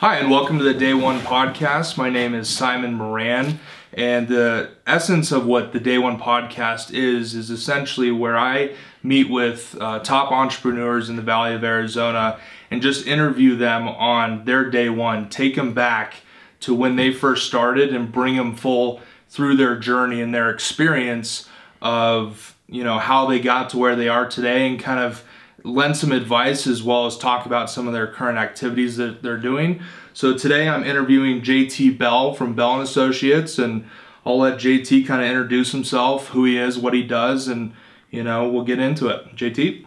Hi, and welcome to the Day One podcast. My name is Simon Moran, and the essence of what the Day One podcast is is essentially where I meet with uh, top entrepreneurs in the Valley of Arizona and just interview them on their day one, take them back to when they first started, and bring them full through their journey and their experience of you know how they got to where they are today, and kind of lend some advice as well as talk about some of their current activities that they're doing. So today I'm interviewing JT Bell from Bell and Associates, and I'll let JT kind of introduce himself, who he is, what he does, and you know we'll get into it. JT.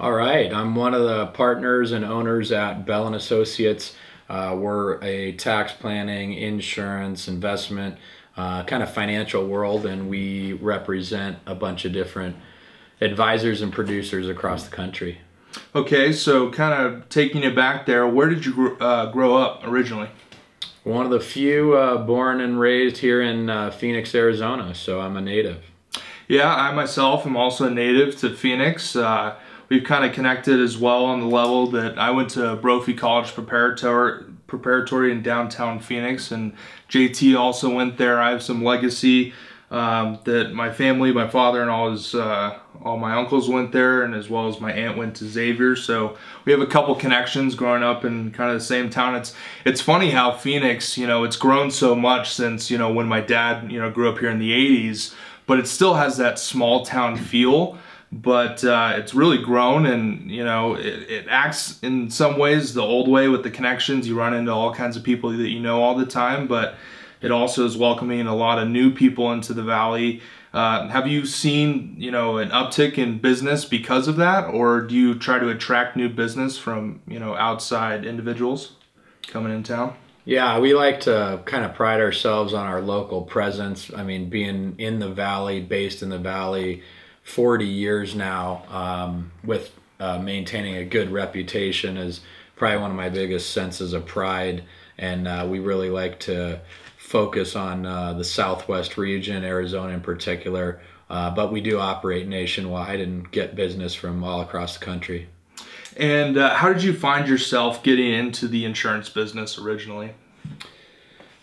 All right, I'm one of the partners and owners at Bell and Associates. Uh, we're a tax planning, insurance, investment, uh, kind of financial world, and we represent a bunch of different advisors and producers across the country. Okay, so kind of taking it back there, where did you uh, grow up originally? One of the few uh, born and raised here in uh, Phoenix, Arizona, so I'm a native. Yeah, I myself am also a native to Phoenix. Uh, we've kind of connected as well on the level that I went to Brophy College Preparatory, preparatory in downtown Phoenix, and JT also went there. I have some legacy um, that my family, my father, and all his uh, all my uncles went there, and as well as my aunt went to Xavier. So we have a couple connections growing up in kind of the same town. It's it's funny how Phoenix, you know, it's grown so much since you know when my dad, you know, grew up here in the '80s, but it still has that small town feel. But uh, it's really grown, and you know, it, it acts in some ways the old way with the connections. You run into all kinds of people that you know all the time, but it also is welcoming a lot of new people into the valley. Uh, have you seen, you know, an uptick in business because of that, or do you try to attract new business from, you know, outside individuals coming in town? Yeah, we like to kind of pride ourselves on our local presence. I mean, being in the valley, based in the valley, 40 years now, um, with uh, maintaining a good reputation is probably one of my biggest senses of pride. And uh, we really like to focus on uh, the Southwest region, Arizona in particular, uh, but we do operate nationwide and get business from all across the country. And uh, how did you find yourself getting into the insurance business originally?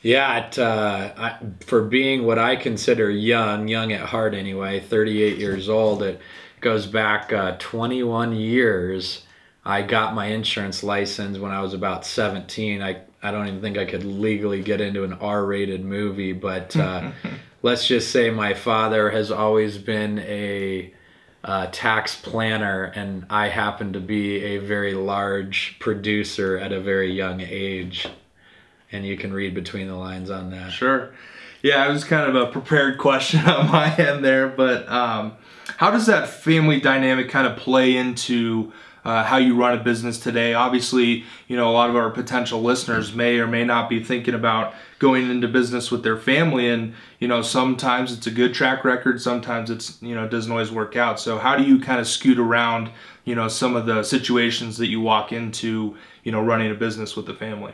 Yeah, it, uh, I, for being what I consider young, young at heart anyway, 38 years old, it goes back uh, 21 years. I got my insurance license when I was about 17. I I don't even think I could legally get into an R-rated movie, but uh, let's just say my father has always been a uh, tax planner, and I happen to be a very large producer at a very young age. And you can read between the lines on that. Sure. Yeah, it was kind of a prepared question on my end there, but um, how does that family dynamic kind of play into uh, how you run a business today. Obviously, you know, a lot of our potential listeners may or may not be thinking about going into business with their family. And, you know, sometimes it's a good track record, sometimes it's, you know, it doesn't always work out. So, how do you kind of scoot around, you know, some of the situations that you walk into, you know, running a business with the family?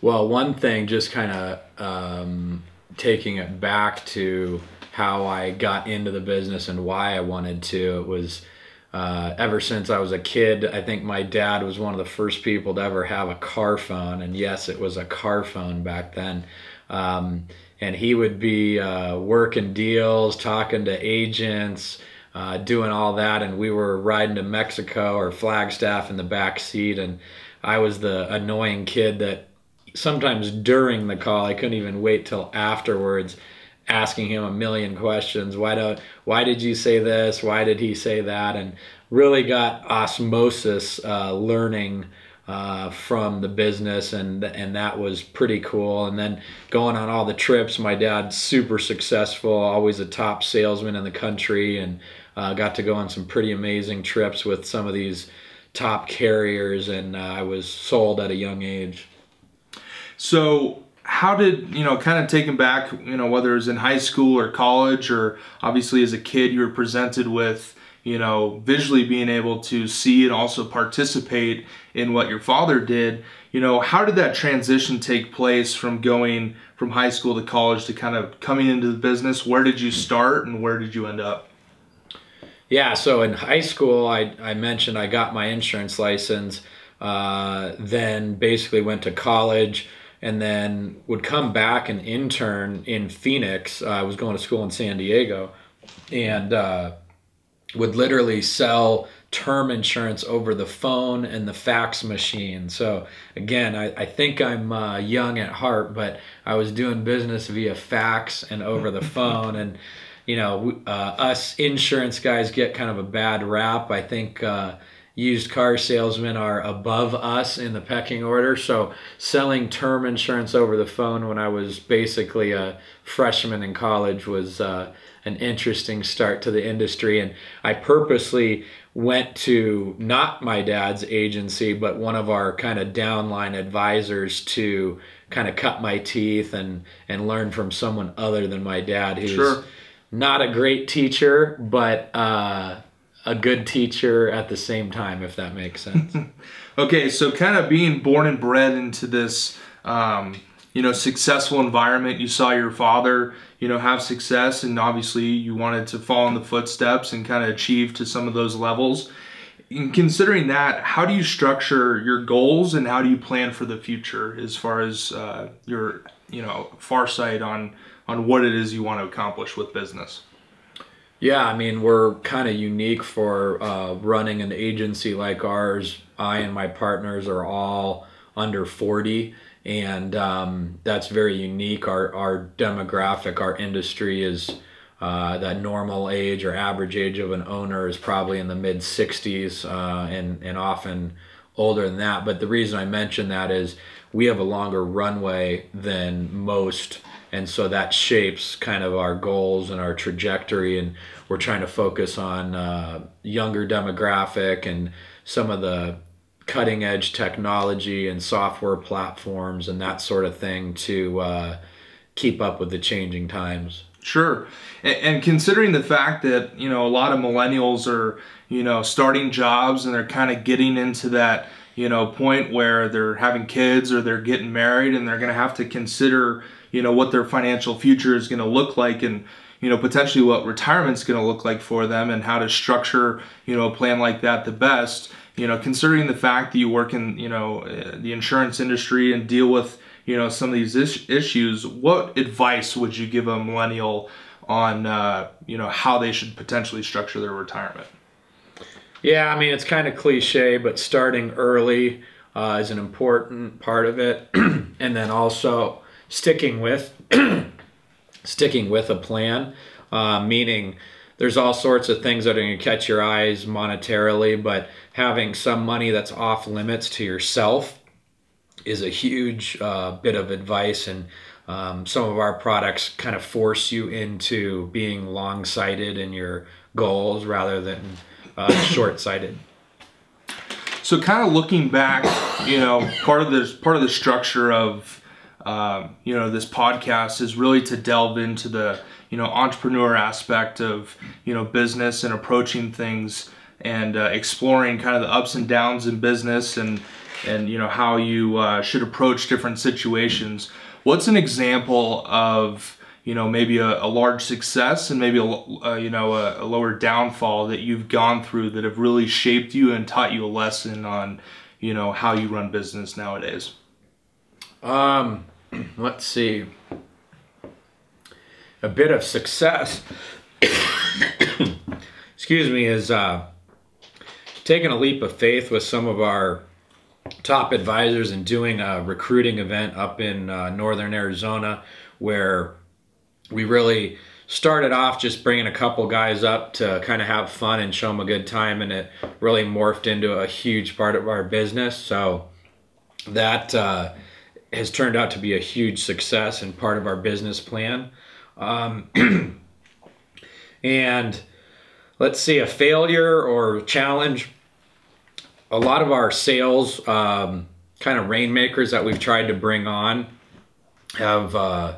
Well, one thing, just kind of um, taking it back to how I got into the business and why I wanted to, it was uh, ever since I was a kid, I think my dad was one of the first people to ever have a car phone. And yes, it was a car phone back then. Um, and he would be uh, working deals, talking to agents, uh, doing all that. And we were riding to Mexico or Flagstaff in the back seat. And I was the annoying kid that sometimes during the call, I couldn't even wait till afterwards asking him a million questions. Why don't why did you say this? Why did he say that? And really got osmosis uh, learning uh, from the business, and and that was pretty cool. And then going on all the trips, my dad's super successful, always a top salesman in the country, and uh, got to go on some pretty amazing trips with some of these top carriers, and uh, I was sold at a young age. So how did you know kind of taken back you know whether it was in high school or college or obviously as a kid you were presented with you know visually being able to see and also participate in what your father did. You know how did that transition take place from going from high school to college to kind of coming into the business? Where did you start and where did you end up? Yeah so in high school i, I mentioned i got my insurance license uh, then basically went to college and then would come back and intern in Phoenix. Uh, I was going to school in San Diego and uh, would literally sell term insurance over the phone and the fax machine. So again, I, I think I'm uh, young at heart, but I was doing business via fax and over the phone. And, you know, uh, us insurance guys get kind of a bad rap. I think uh, used car salesmen are above us in the pecking order. So selling term insurance over the phone when I was basically a freshman in college was uh, an interesting start to the industry. And I purposely went to not my dad's agency, but one of our kind of downline advisors to kind of cut my teeth and and learn from someone other than my dad, who's Sure. not a great teacher, but uh, a good teacher at the same time, if that makes sense. Okay, so kind of being born and bred into this, um, you know, successful environment. You saw your father, you know, have success, and obviously you wanted to follow in the footsteps and kind of achieve to some of those levels. In considering that, how do you structure your goals and how do you plan for the future as far as uh, your, you know, farsight on on what it is you want to accomplish with business? Yeah, I mean, we're kind of unique for uh, running an agency like ours. I and my partners are all under 40, and um, that's very unique. Our, our demographic, our industry is uh, that normal age or average age of an owner is probably in the mid 60s uh, and, and often older than that. But the reason I mention that is we have a longer runway than most. And so that shapes kind of our goals and our trajectory. And we're trying to focus on uh, younger demographic and some of the cutting edge technology and software platforms and that sort of thing to uh, keep up with the changing times. Sure. And, considering the fact that, you know, a lot of millennials are, you know, starting jobs and they're kind of getting into that, you know, point where they're having kids or they're getting married and they're going to have to consider, you know, what their financial future is going to look like and, you know, potentially what retirement's going to look like for them and how to structure, you know, a plan like that the best. You know, considering the fact that you work in, you know, uh, the insurance industry and deal with, you know, some of these is- issues, what advice would you give a millennial on, uh, you know, how they should potentially structure their retirement? Yeah, I mean, it's kind of cliche, but starting early uh, is an important part of it. and then also sticking with sticking with a plan, uh, meaning there's all sorts of things that are going to catch your eyes monetarily, but having some money that's off limits to yourself is a huge uh, bit of advice and um, some of our products kind of force you into being long-sighted in your goals rather than uh, short-sighted. So, kind of looking back, you know, part of this part of the structure of, um, you know, this podcast is really to delve into the, you know, entrepreneur aspect of, you know, business and approaching things and uh, exploring kind of the ups and downs in business and and you know how you uh, should approach different situations. What's an example of you know maybe a, a large success and maybe a, uh, you know a, a lower downfall that you've gone through that have really shaped you and taught you a lesson on you know how you run business nowadays. Um, let's see. A bit of success, excuse me, is uh, taking a leap of faith with some of our top advisors and doing a recruiting event up in uh, northern Arizona where we really started off just bringing a couple guys up to kind of have fun and show them a good time and it really morphed into a huge part of our business. So that uh, has turned out to be a huge success and part of our business plan. Um, and let's see a failure or challenge a lot of our sales um, kind of rainmakers that we've tried to bring on have uh,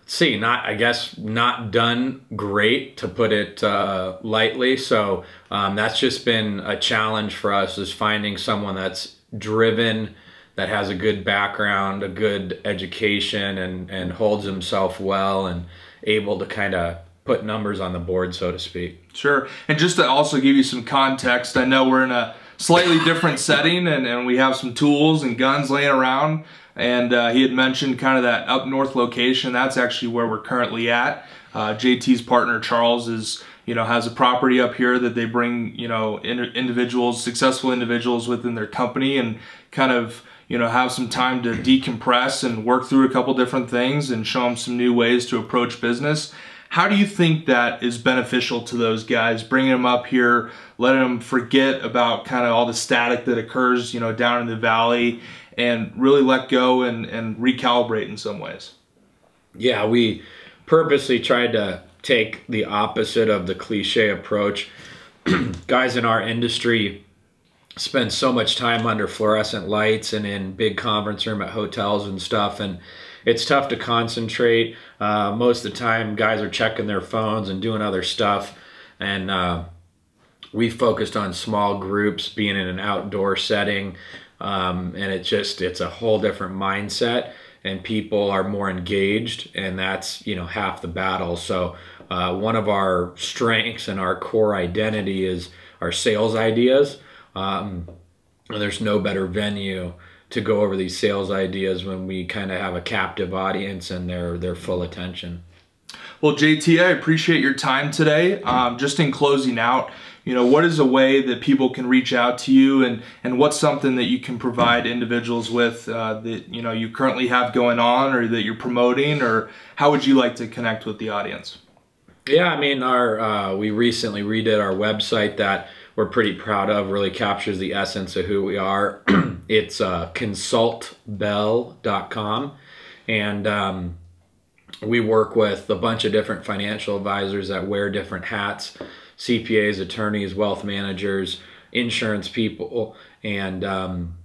let's see not i guess not done great to put it uh, lightly so um, that's just been a challenge for us is finding someone that's driven that has a good background a good education and and holds himself well and able to kind of put numbers on the board so to speak Sure. And just to also give you some context, I know we're in a slightly different setting, and, and we have some tools and guns laying around. And uh, he had mentioned kind of that up north location. That's actually where we're currently at. Uh, JT's partner Charles is, you know, has a property up here that they bring, you know, in, individuals, successful individuals within their company, and kind of, you know, have some time to decompress and work through a couple different things and show them some new ways to approach business. How do you think that is beneficial to those guys? Bringing them up here, letting them forget about kind of all the static that occurs, you know, down in the valley, and really let go and, and recalibrate in some ways. Yeah, we purposely tried to take the opposite of the cliche approach. Guys in our industry spend so much time under fluorescent lights and in big conference room at hotels and stuff and it's tough to concentrate. Uh, most of the time guys are checking their phones and doing other stuff. And uh, we focused on small groups being in an outdoor setting. Um, and it just it's a whole different mindset and people are more engaged and that's you know half the battle. So uh, one of our strengths and our core identity is our sales ideas. Um, there's no better venue to go over these sales ideas when we kind of have a captive audience and their their full attention. Well jt i appreciate your time today. Um, just in closing out you know what is a way that people can reach out to you and and what's something that you can provide individuals with uh, that you know you currently have going on or that you're promoting or how would you like to connect with the audience? Yeah i mean our uh, we recently redid our website that we're pretty proud of really captures the essence of who we are. It's uh, consultbell.com and um, we work with a bunch of different financial advisors that wear different hats CPAs, attorneys, wealth managers, insurance people, and um,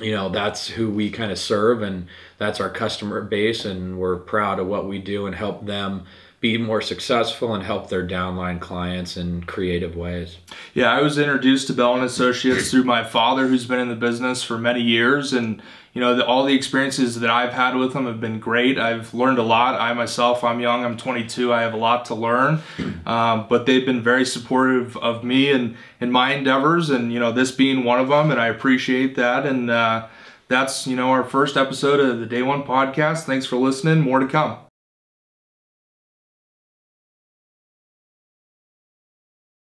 you know that's who we kind of serve, and that's our customer base, and we're proud of what we do and help them be more successful and help their downline clients in creative ways. Yeah, I was introduced to Bell and Associates through my father, who's been in the business for many years, and you know the, all the experiences that I've had with them have been great. I've learned a lot. I myself, I'm young. I'm 22. I have a lot to learn, um, but they've been very supportive of me and in my endeavors, and you know this being one of them, and I appreciate that. And uh, that's you know our first episode of the Day One podcast. Thanks for listening. More to come.